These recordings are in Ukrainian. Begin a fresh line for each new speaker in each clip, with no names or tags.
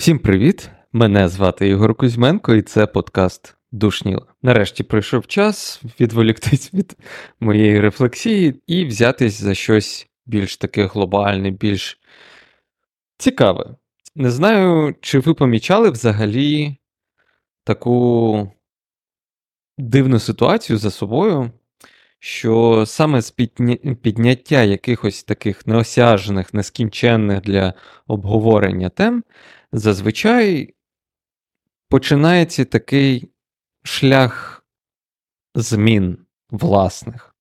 Всім привіт! Мене звати Ігор Кузьменко, і це подкаст Душніла. Нарешті прийшов час відволіктись від моєї рефлексії і взятись за щось більш таке глобальне, більш цікаве. Не знаю, чи ви помічали взагалі таку дивну ситуацію за собою, що саме з підняття якихось таких неосяжених, нескінченних для обговорення тем зазвичай починається такий шлях змін власних,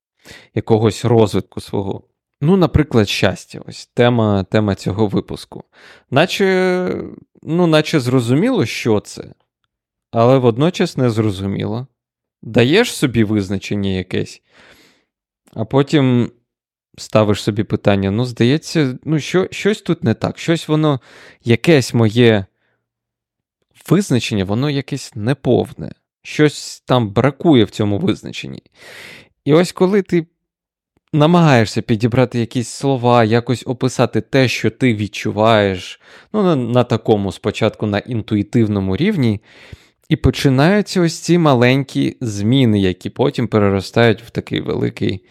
якогось розвитку свого. Ну, наприклад, щастя, ось тема тема цього випуску. Наче ну, наче зрозуміло, що це, але водночас не зрозуміло. Даєш собі визначення якесь, а потім ставиш собі питання: ну, здається, ну, що, щось тут не так, щось воно, якесь моє визначення, воно якесь неповне, щось там бракує в цьому визначенні. І ось коли ти намагаєшся підібрати якісь слова, якось описати те, що ти відчуваєш, ну, на, на такому спочатку на інтуїтивному рівні. І починаються ось ці маленькі зміни, які потім переростають в такий великий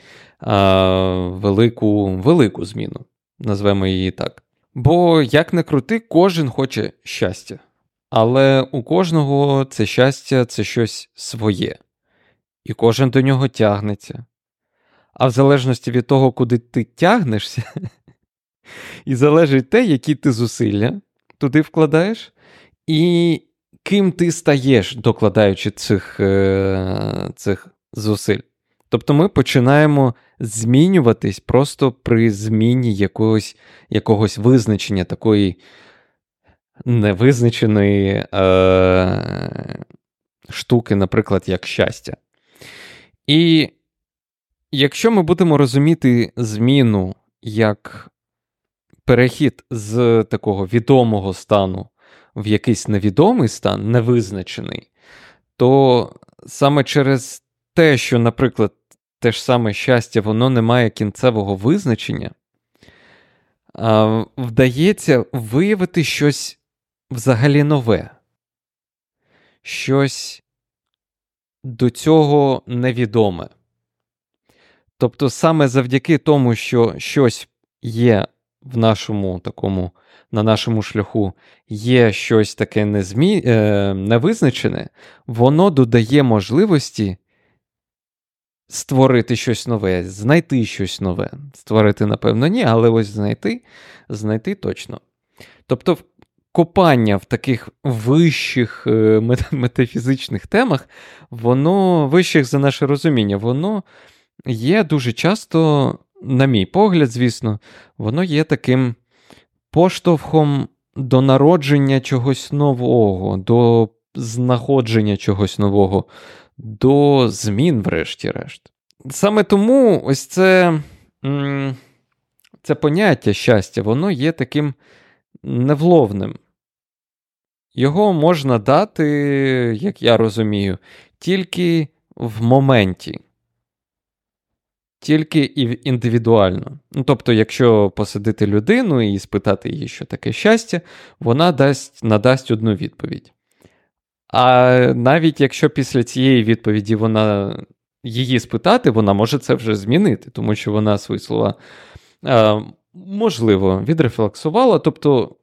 велику велику зміну, назвемо її так. Бо, як не крути, кожен хоче щастя. Але у кожного це щастя це щось своє, і кожен до нього тягнеться. А в залежності від того, куди ти тягнешся, і залежить те, які ти зусилля туди вкладаєш, і ким ти стаєш, докладаючи цих, е, цих зусиль. Тобто ми починаємо змінюватись просто при зміні якогось якогось визначення такої невизначеної е, штуки, наприклад, як щастя. І якщо ми будемо розуміти зміну як перехід з такого відомого стану в якийсь невідомий стан, невизначений, то саме через те, що, наприклад, те ж саме щастя, воно не має кінцевого визначення, вдається виявити щось взагалі нове, щось до цього невідоме. Тобто, саме завдяки тому, що щось є в нашому такому, на нашому шляху, є щось таке незмі... е, невизначене, воно додає можливості створити щось нове, знайти щось нове. Створити, напевно, ні, але ось знайти, знайти точно. Тобто, копання в таких вищих е, метафізичних темах, воно вищих за наше розуміння, воно є дуже часто, на мій погляд, звісно, воно є таким поштовхом до народження чогось нового, до знаходження чогось нового, до змін, врешті-решт. Саме тому ось це це поняття щастя, воно є таким невловним. Його можна дати, як я розумію, тільки в моменті, тільки індивідуально. Ну, Тобто, якщо посадити людину і спитати її, що таке щастя, вона дасть, надасть одну відповідь. А навіть якщо після цієї відповіді вона її спитати, вона може це вже змінити, тому що вона свої слова е, можливо відрефлексувала. Тобто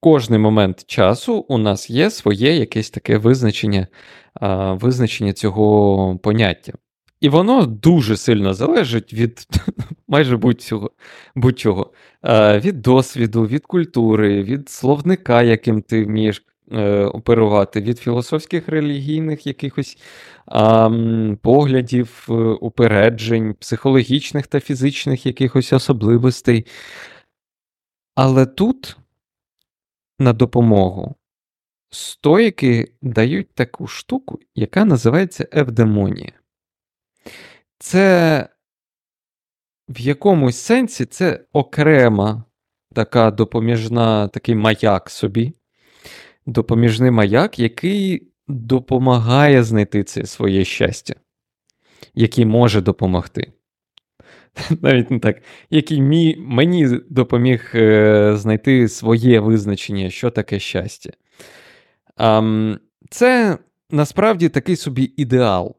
кожний момент часу у нас є своє якесь таке визначення, е, визначення цього поняття. І воно дуже сильно залежить від майже будь-чого, будь-чого. Е, від досвіду, від культури, від словника, яким ти вмієш е, оперувати, від філософських релігійних якихось е, поглядів, упереджень, психологічних та фізичних якихось особливостей. Але тут на допомогу стоїки дають таку штуку, яка називається евдемонія. Це в якомусь сенсі це окрема така допоміжна, такий маяк собі, допоміжний маяк, який допомагає знайти це своє щастя, який може допомогти. навіть не так, який мі, мені допоміг е, знайти своє визначення, що таке щастя. А, це насправді такий собі ідеал.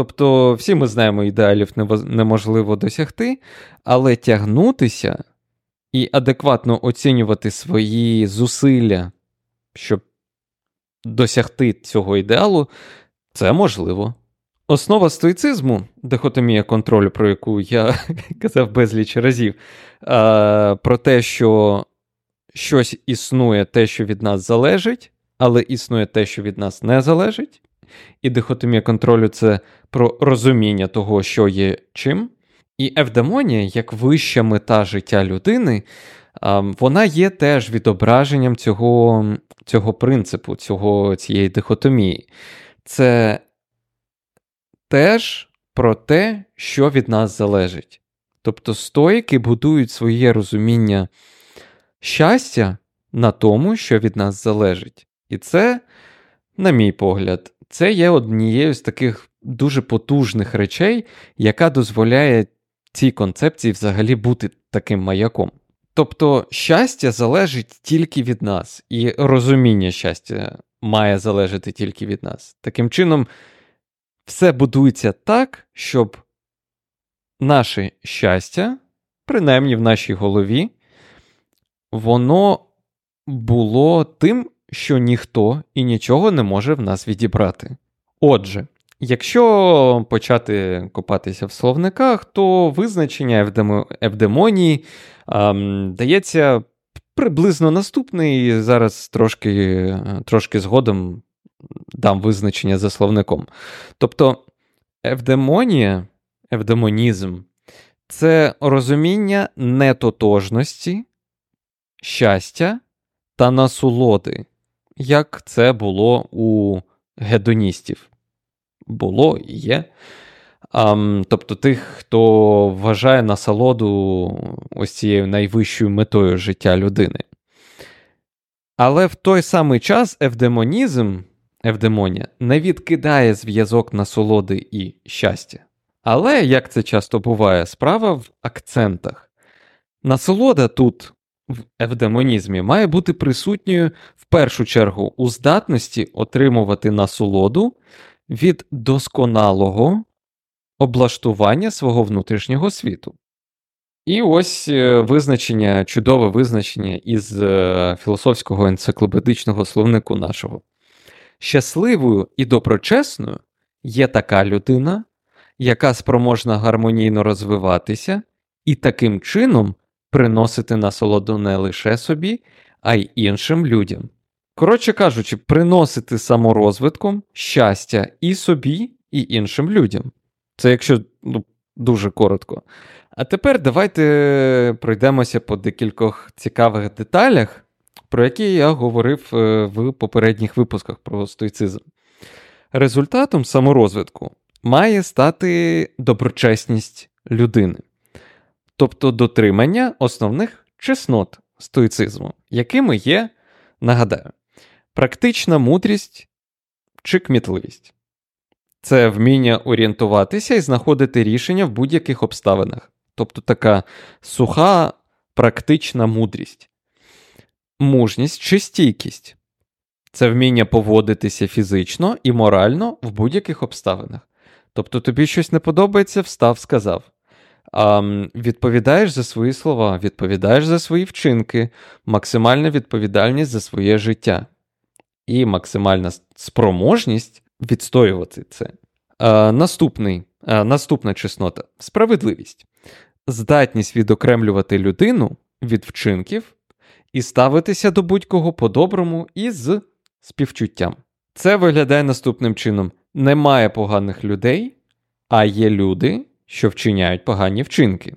Тобто, всі ми знаємо, ідеалів неможливо досягти, але тягнутися і адекватно оцінювати свої зусилля, щоб досягти цього ідеалу, це можливо. Основа стоїцизму, дихотомія контролю, про яку я казав безліч разів, про те, що щось існує те, що від нас залежить, але існує те, що від нас не залежить. І дихотомія контролю це про розуміння того, що є чим. І евдемонія, як вища мета життя людини, вона є теж відображенням цього цього принципу, цього, цієї дихотомії. Це теж про те, що від нас залежить. Тобто стоїки будують своє розуміння щастя на тому, що від нас залежить. І це, на мій погляд, це є однією з таких дуже потужних речей, яка дозволяє цій концепції взагалі бути таким маяком. Тобто щастя залежить тільки від нас, і розуміння щастя має залежати тільки від нас. Таким чином, все будується так, щоб наше щастя, принаймні в нашій голові, воно було тим, що ніхто і нічого не може в нас відібрати. Отже, якщо почати копатися в словниках, то визначення евдемонії ем, дається приблизно наступний. Зараз трошки, трошки згодом дам визначення за словником. Тобто, евдемонія, евдемонізм це розуміння нетотожності, щастя та насолоди, як це було у гедоністів. Було і є. А, тобто тих, хто вважає насолоду ось цією найвищою метою життя людини. Але в той самий час евдемонізм, евдемонія не відкидає зв'язок насолоди і щастя. Але, як це часто буває, справа в акцентах. Насолода тут в евдемонізмі має бути присутньою в першу чергу у здатності отримувати насолоду від досконалого облаштування свого внутрішнього світу. І ось е, визначення, чудове визначення із е, філософського енциклопедичного словнику нашого. Щасливою і доброчесною є така людина, яка спроможна гармонійно розвиватися і таким чином приносити насолоду не лише собі, а й іншим людям. Коротше кажучи, приносити саморозвитком щастя і собі, і іншим людям. Це якщо ну, дуже коротко. А тепер давайте пройдемося по декількох цікавих деталях, про які я говорив е, в попередніх випусках про стоїцизм. Результатом саморозвитку має стати доброчесність людини тобто дотримання основних чеснот стоїцизму, якими є, нагадаю, практична мудрість чи кмітливість. Це вміння орієнтуватися і знаходити рішення в будь-яких обставинах, тобто така суха, практична мудрість, мужність чи стійкість це вміння поводитися фізично і морально в будь-яких обставинах. Тобто тобі щось не подобається, встав, сказав Відповідаєш за свої слова, відповідаєш за свої вчинки, максимальна відповідальність за своє життя і максимальна спроможність відстоювати це. Наступний, Наступна чеснота справедливість, здатність відокремлювати людину від вчинків і ставитися до будь-кого по-доброму і з співчуттям. Це виглядає наступним чином: немає поганих людей, а є люди, що вчиняють погані вчинки.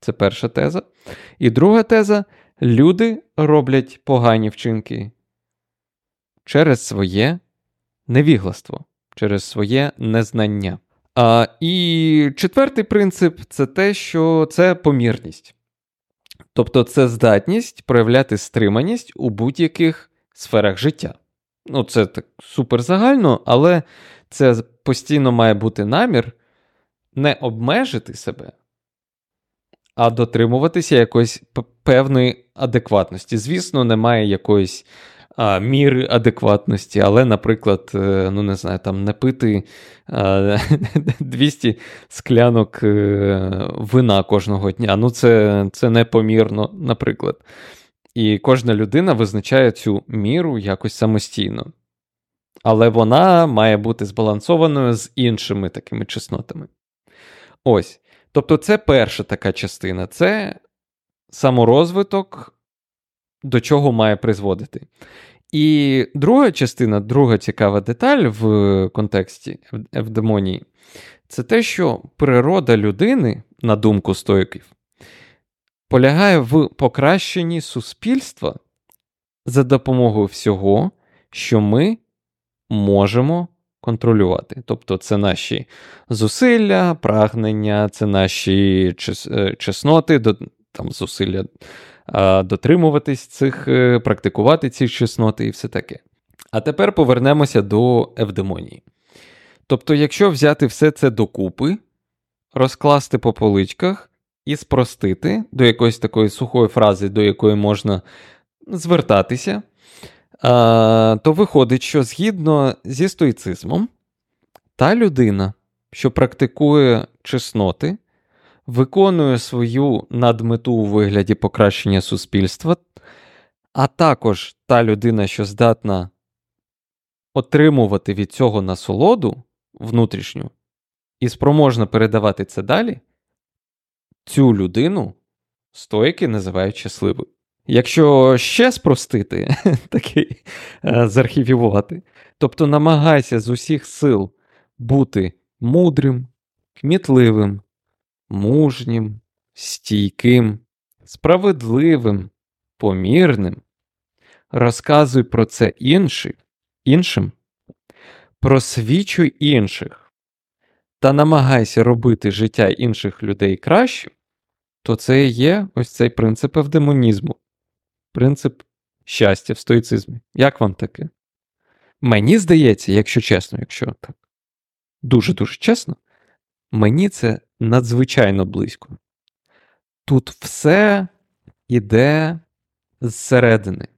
Це перша теза. І друга теза: люди роблять погані вчинки через своє невігластво, через своє незнання. А, І четвертий принцип це те, що це помірність. Тобто це здатність проявляти стриманість у будь-яких сферах життя. Ну, це так супер загально, але це постійно має бути намір не обмежити себе, а дотримуватися якоїсь певної адекватності. Звісно, немає якоїсь а, міри адекватності, але, наприклад, е, ну не знаю, там не пити а, 200 склянок е, вина кожного дня. Ну, це, це непомірно, наприклад. І кожна людина визначає цю міру якось самостійно. Але вона має бути збалансованою з іншими такими чеснотами. Ось. Тобто, це перша така частина це саморозвиток, до чого має призводити. І друга частина, друга цікава деталь в контексті евдемонії, це те, що природа людини, на думку стоїків, полягає в покращенні суспільства за допомогою всього, що ми можемо контролювати. Тобто, це наші зусилля, прагнення, це наші е, чесноти, там зусилля дотримуватись цих, е, практикувати ці чесноти і все таке. А тепер повернемося до евдемонії. Тобто, якщо взяти все це докупи, розкласти по поличках і спростити до якоїсь такої сухої фрази, до якої можна звертатися, то виходить, що згідно зі стоїцизмом, та людина, що практикує чесноти, виконує свою надмету у вигляді покращення суспільства, а також та людина, що здатна отримувати від цього насолоду внутрішню і спроможна передавати це далі, цю людину стоїки називають щасливою. Якщо ще спростити, такий е, зархівувати, тобто намагайся з усіх сил бути мудрим, кмітливим, мужнім, стійким, справедливим, помірним, розказуй про це іншим, іншим, просвічуй інших. Та намагайся робити життя інших людей кращим, то це і є ось цей принцип евдемонізму принцип щастя в стоїцизмі. Як вам таке? Мені здається, якщо чесно, якщо так дуже-дуже чесно, мені це надзвичайно близько. Тут все йде зсередини,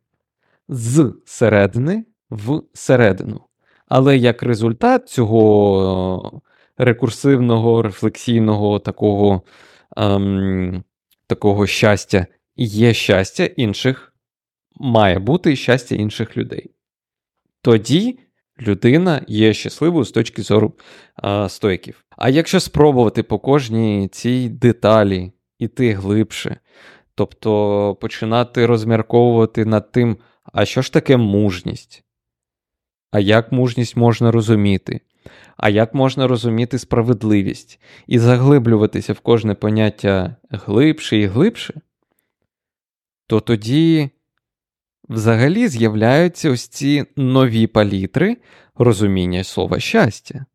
з середини в середину. Але як результат цього рекурсивного, рефлексійного такого ем, такого щастя є щастя інших має бути щастя інших людей. Тоді людина є щасливою з точки зору а, стоїків. А якщо спробувати по кожній цій деталі іти глибше, тобто починати розмірковувати над тим, а що ж таке мужність? А як мужність можна розуміти? А як можна розуміти справедливість і заглиблюватися в кожне поняття глибше і глибше, то тоді взагалі з'являються ось ці нові палітри розуміння слова щастя,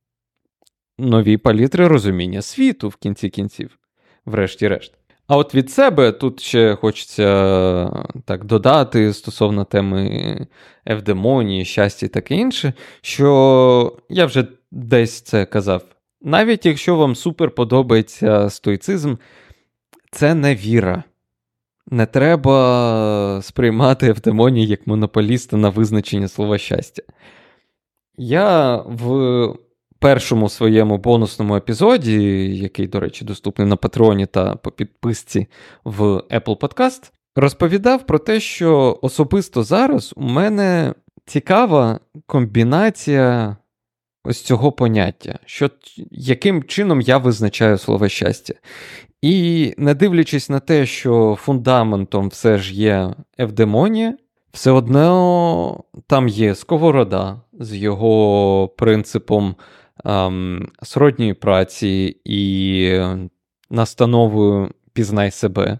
нові палітри розуміння світу в кінці кінців, врешті-решт. А от від себе тут ще хочеться так додати стосовно теми евдемонії, щастя і таке інше, що я вже десь це казав. Навіть якщо вам супер подобається стоїцизм, це не віра. Не треба сприймати евдемонію як монополіста на визначення слова щастя. Я в першому своєму бонусному епізоді, який, до речі, доступний на Патреоні та по підписці в Apple Podcast, розповідав про те, що особисто зараз у мене цікава комбінація ось цього поняття, що яким чином я визначаю слово щастя. І не дивлячись на те, що фундаментом все ж є евдемонія, все одно там є сковорода з його принципом ем, сродньої праці і настановою пізнай себе.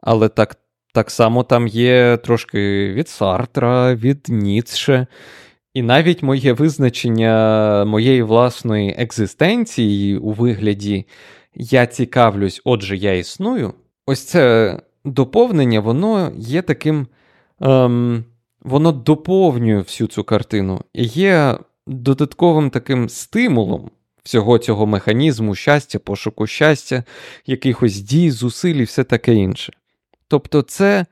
Але так так само там є трошки від Сартра, від Ніцше. І навіть моє визначення моєї власної екзистенції у вигляді я цікавлюсь, отже, я існую. Ось це доповнення, воно є таким. Ем, Воно доповнює всю цю картину і є додатковим таким стимулом всього цього механізму щастя, пошуку щастя, якихось дій, зусиль і все таке інше. Тобто, це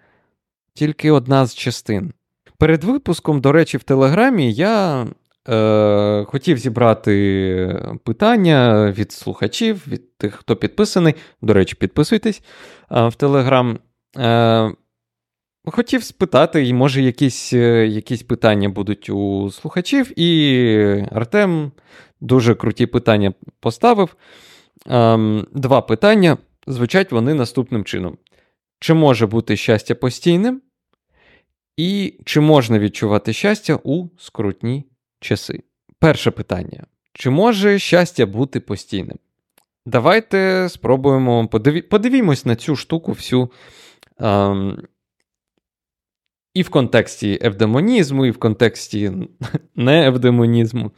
тільки одна з частин. Перед випуском, до речі, в Телеграмі я е, хотів зібрати питання від слухачів, від тих, хто підписаний. До речі, підписуйтесь е, в Телеграм. Хотів спитати, і може якісь е, якісь питання будуть у слухачів, і Артем дуже круті питання поставив. Ем, два питання. Звучать вони наступним чином: чи може бути щастя постійним? І чи можна відчувати щастя у скрутні часи? Перше питання: чи може щастя бути постійним? Давайте спробуємо подиві... подивімось на цю штуку всю. Ем, і в контексті евдемонізму, і в контексті не евдемонізму.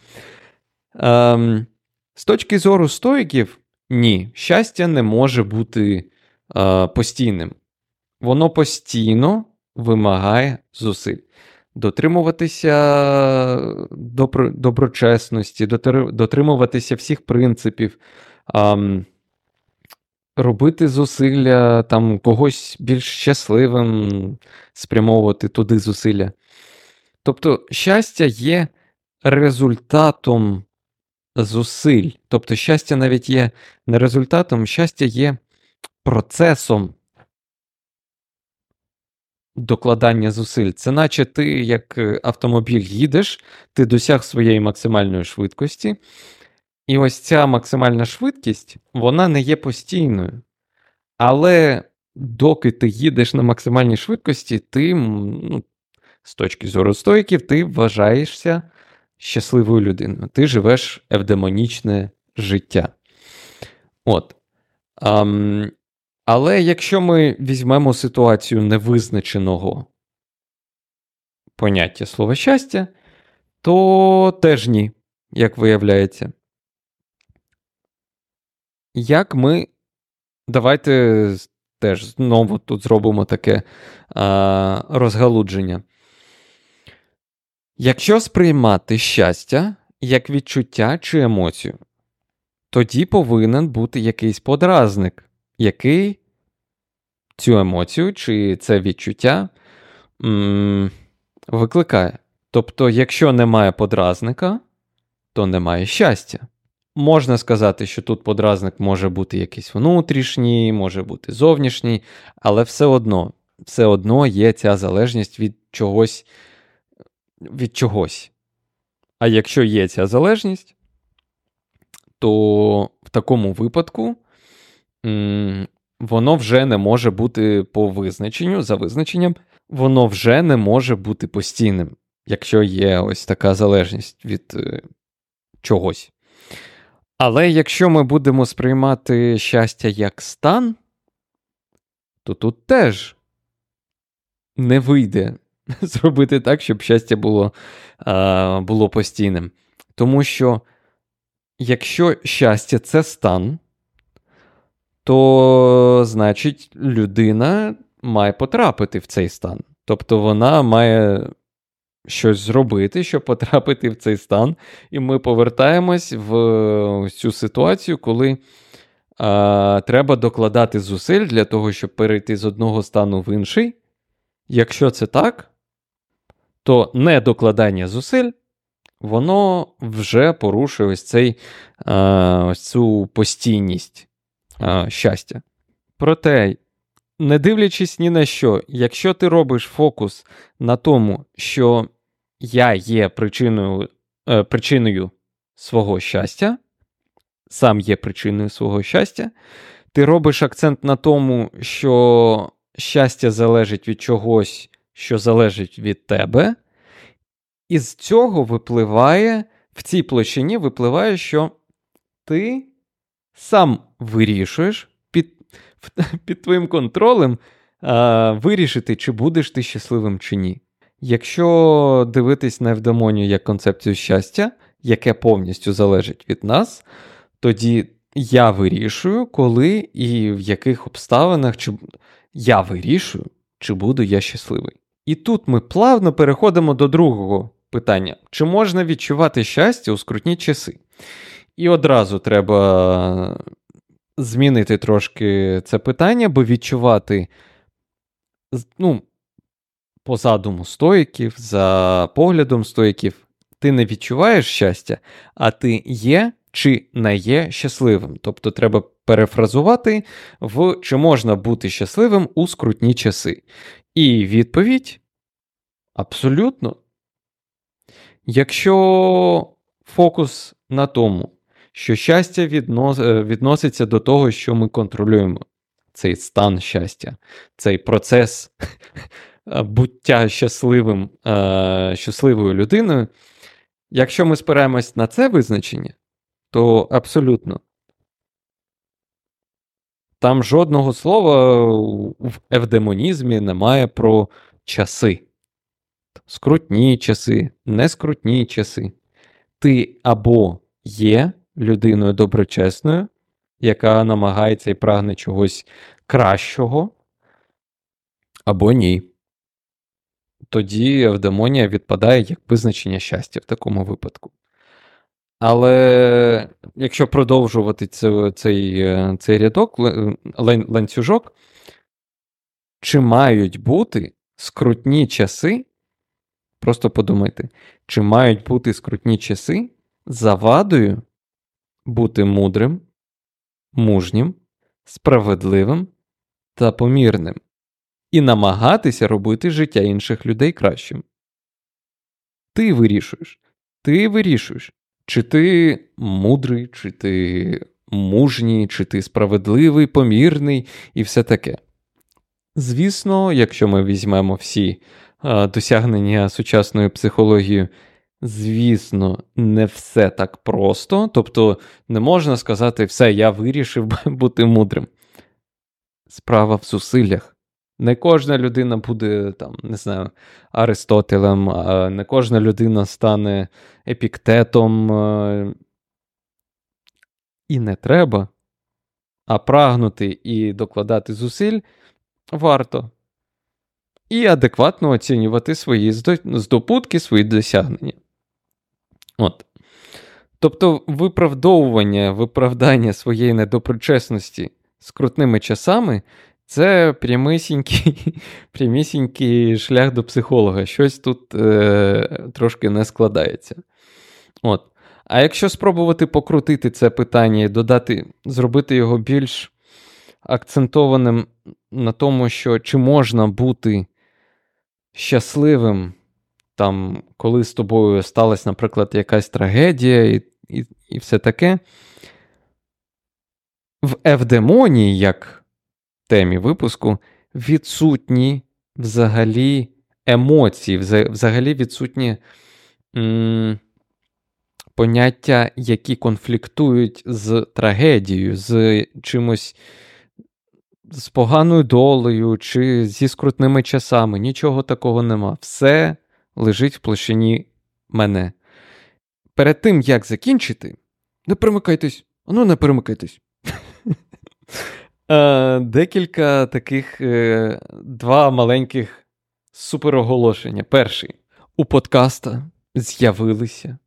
Ем, З точки зору стоїків, ні, щастя не може бути е, постійним. Воно постійно вимагає зусиль. Дотримуватися добро, доброчесності, дотримуватися всіх принципів, ем, робити зусилля, там когось більш щасливим, спрямовувати туди зусилля. Тобто, щастя є результатом зусиль. Тобто, щастя навіть є не результатом, щастя є процесом докладання зусиль. Це наче ти, як автомобіль, їдеш, ти досяг своєї максимальної швидкості. І ось ця максимальна швидкість, вона не є постійною. Але доки ти їдеш на максимальній швидкості, ти, ну, з точки зору стойків, ти вважаєшся щасливою людиною. Ти живеш евдемонічне життя. От. Um, але якщо ми візьмемо ситуацію невизначеного поняття слова щастя, то теж ні, як виявляється. Як ми. Давайте теж знову тут зробимо таке а, розгалудження. Якщо сприймати щастя як відчуття чи емоцію, тоді повинен бути якийсь подразник, який цю емоцію чи це відчуття м- викликає. Тобто, якщо немає подразника, то немає щастя. Можна сказати, що тут подразник може бути якийсь внутрішній, може бути зовнішній, але все одно все одно є ця залежність від чогось. від чогось. А якщо є ця залежність, то в такому випадку воно вже не може бути по визначенню, за визначенням, воно вже не може бути постійним, якщо є ось така залежність від е- чогось. Але якщо ми будемо сприймати щастя як стан, то тут теж не вийде зробити так, щоб щастя було, було постійним. Тому що якщо щастя це стан, то значить людина має потрапити в цей стан. Тобто вона має щось зробити, щоб потрапити в цей стан. І ми повертаємось в цю ситуацію, коли а, треба докладати зусиль для того, щоб перейти з одного стану в інший. Якщо це так, то недокладання зусиль. Воно вже порушує ось цей, а, ось цю постійність а, щастя. Проте, не дивлячись ні на що, якщо ти робиш фокус на тому, що я є причиною, е, причиною свого щастя, сам є причиною свого щастя, ти робиш акцент на тому, що щастя залежить від чогось, що залежить від тебе, і з цього випливає, в цій площині випливає, що ти сам вирішуєш під під твоїм контролем а, вирішити, чи будеш ти щасливим чи ні. Якщо дивитись на евдемонію як концепцію щастя, яке повністю залежить від нас, тоді я вирішую, коли і в яких обставинах чи я вирішую, чи буду я щасливий. І тут ми плавно переходимо до другого питання: чи можна відчувати щастя у скрутні часи? І одразу треба змінити трошки це питання, бо відчувати, ну, по задуму стоїків, за поглядом стоїків, ти не відчуваєш щастя, а ти є чи не є щасливим. Тобто треба перефразувати в чи можна бути щасливим у скрутні часи. І відповідь абсолютно. Якщо фокус на тому, що щастя е, відноситься до того, що ми контролюємо, цей стан щастя, цей процес буття щасливим, е, щасливою людиною. Якщо ми спираємось на це визначення, то абсолютно. Там жодного слова в евдемонізмі немає про часи. Скрутні часи, нескрутні часи. Ти або є людиною доброчесною, яка намагається і прагне чогось кращого, або ні. Тоді евдемонія відпадає як визначення щастя в такому випадку. Але якщо продовжувати цей цей, цей рядок, ланцюжок, чи мають бути скрутні часи, просто подумайте, чи мають бути скрутні часи завадою бути мудрим, мужнім, справедливим та помірним і намагатися робити життя інших людей кращим? Ти вирішуєш, ти вирішуєш. Чи ти мудрий, чи ти мужній, чи ти справедливий, помірний і все таке. Звісно, якщо ми візьмемо всі а, досягнення сучасної психології, звісно, не все так просто. Тобто не можна сказати, все, я вирішив бути мудрим. Справа в зусиллях. Не кожна людина буде там, не знаю, Аристотелем, не кожна людина стане епіктетом. І не треба, а прагнути і докладати зусиль варто. І адекватно оцінювати свої здобутки, свої досягнення. От. Тобто виправдовування, виправдання своєї недоброчесності скрутними часами це прямісінький прямісінький шлях до психолога. Щось тут е, трошки не складається. От. А якщо спробувати покрутити це питання і додати, зробити його більш акцентованим на тому, що чи можна бути щасливим, там, коли з тобою сталася, наприклад, якась трагедія і, і, і все таке, в евдемонії, як темі випуску, відсутні взагалі емоції, взагалі відсутні м- поняття, які конфліктують з трагедією, з чимось. З поганою долею чи зі скрутними часами, нічого такого нема. Все лежить в площині мене. Перед тим, як закінчити, не перемикайтесь, ну не перемикайтесь. Е, Декілька таких е, два маленьких супероголошення. Перший. У подкаста з'явилися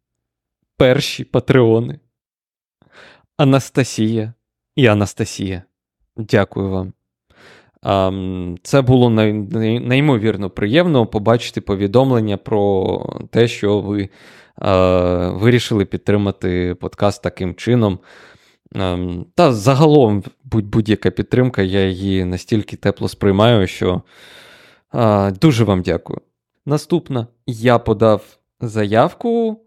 перші патреони. Анастасія і Анастасія. Дякую вам. Це було неймовірно приємно побачити повідомлення про те, що ви е, вирішили підтримати подкаст таким чином. Ем, та загалом будь-яка підтримка, я її настільки тепло сприймаю, що дуже вам дякую. Наступна, я подав заявку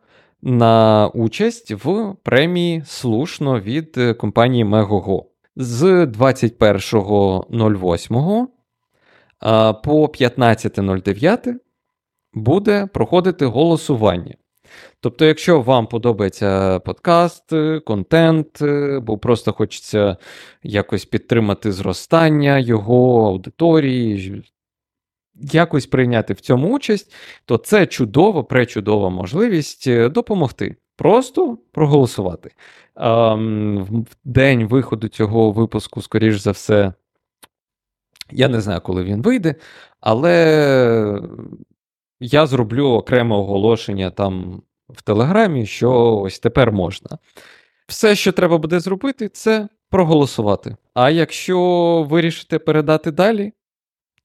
на участь в премії слушно від компанії Megogo. З 21.08 по 15.09 буде проходити голосування. Тобто, якщо вам подобається подкаст, контент, бо просто хочеться якось підтримати зростання його аудиторії, якось прийняти в цьому участь, то це чудова, пречудова можливість е, допомогти. Просто проголосувати. В день виходу цього випуску, скоріш за все, я не знаю, коли він вийде, але я зроблю окреме оголошення там в Телеграмі, що ось тепер можна. Все, що треба буде зробити, це проголосувати. А якщо вирішите передати далі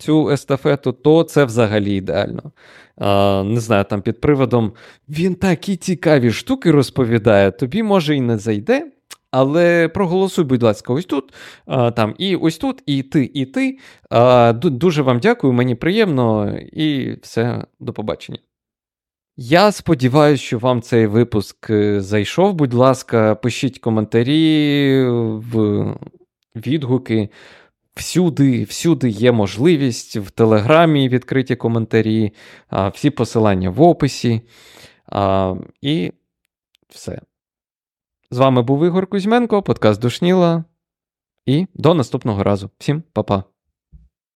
цю естафету, то це взагалі ідеально. А, Не знаю, там під приводом він такі цікаві штуки розповідає, тобі може і не зайде. Але проголосуй, будь ласка, ось тут, там, і ось тут, і ти, і ти. Дуже вам дякую, мені приємно, і все, до побачення. Я сподіваюся, що вам цей випуск е, зайшов. Будь ласка, пишіть коментарі, в відгуки. Всюди всюди є можливість в Телеграмі відкриті коментарі, всі посилання в описі. І все. З вами був Ігор Кузьменко, подкаст Душніла. І до наступного разу. Всім па-па.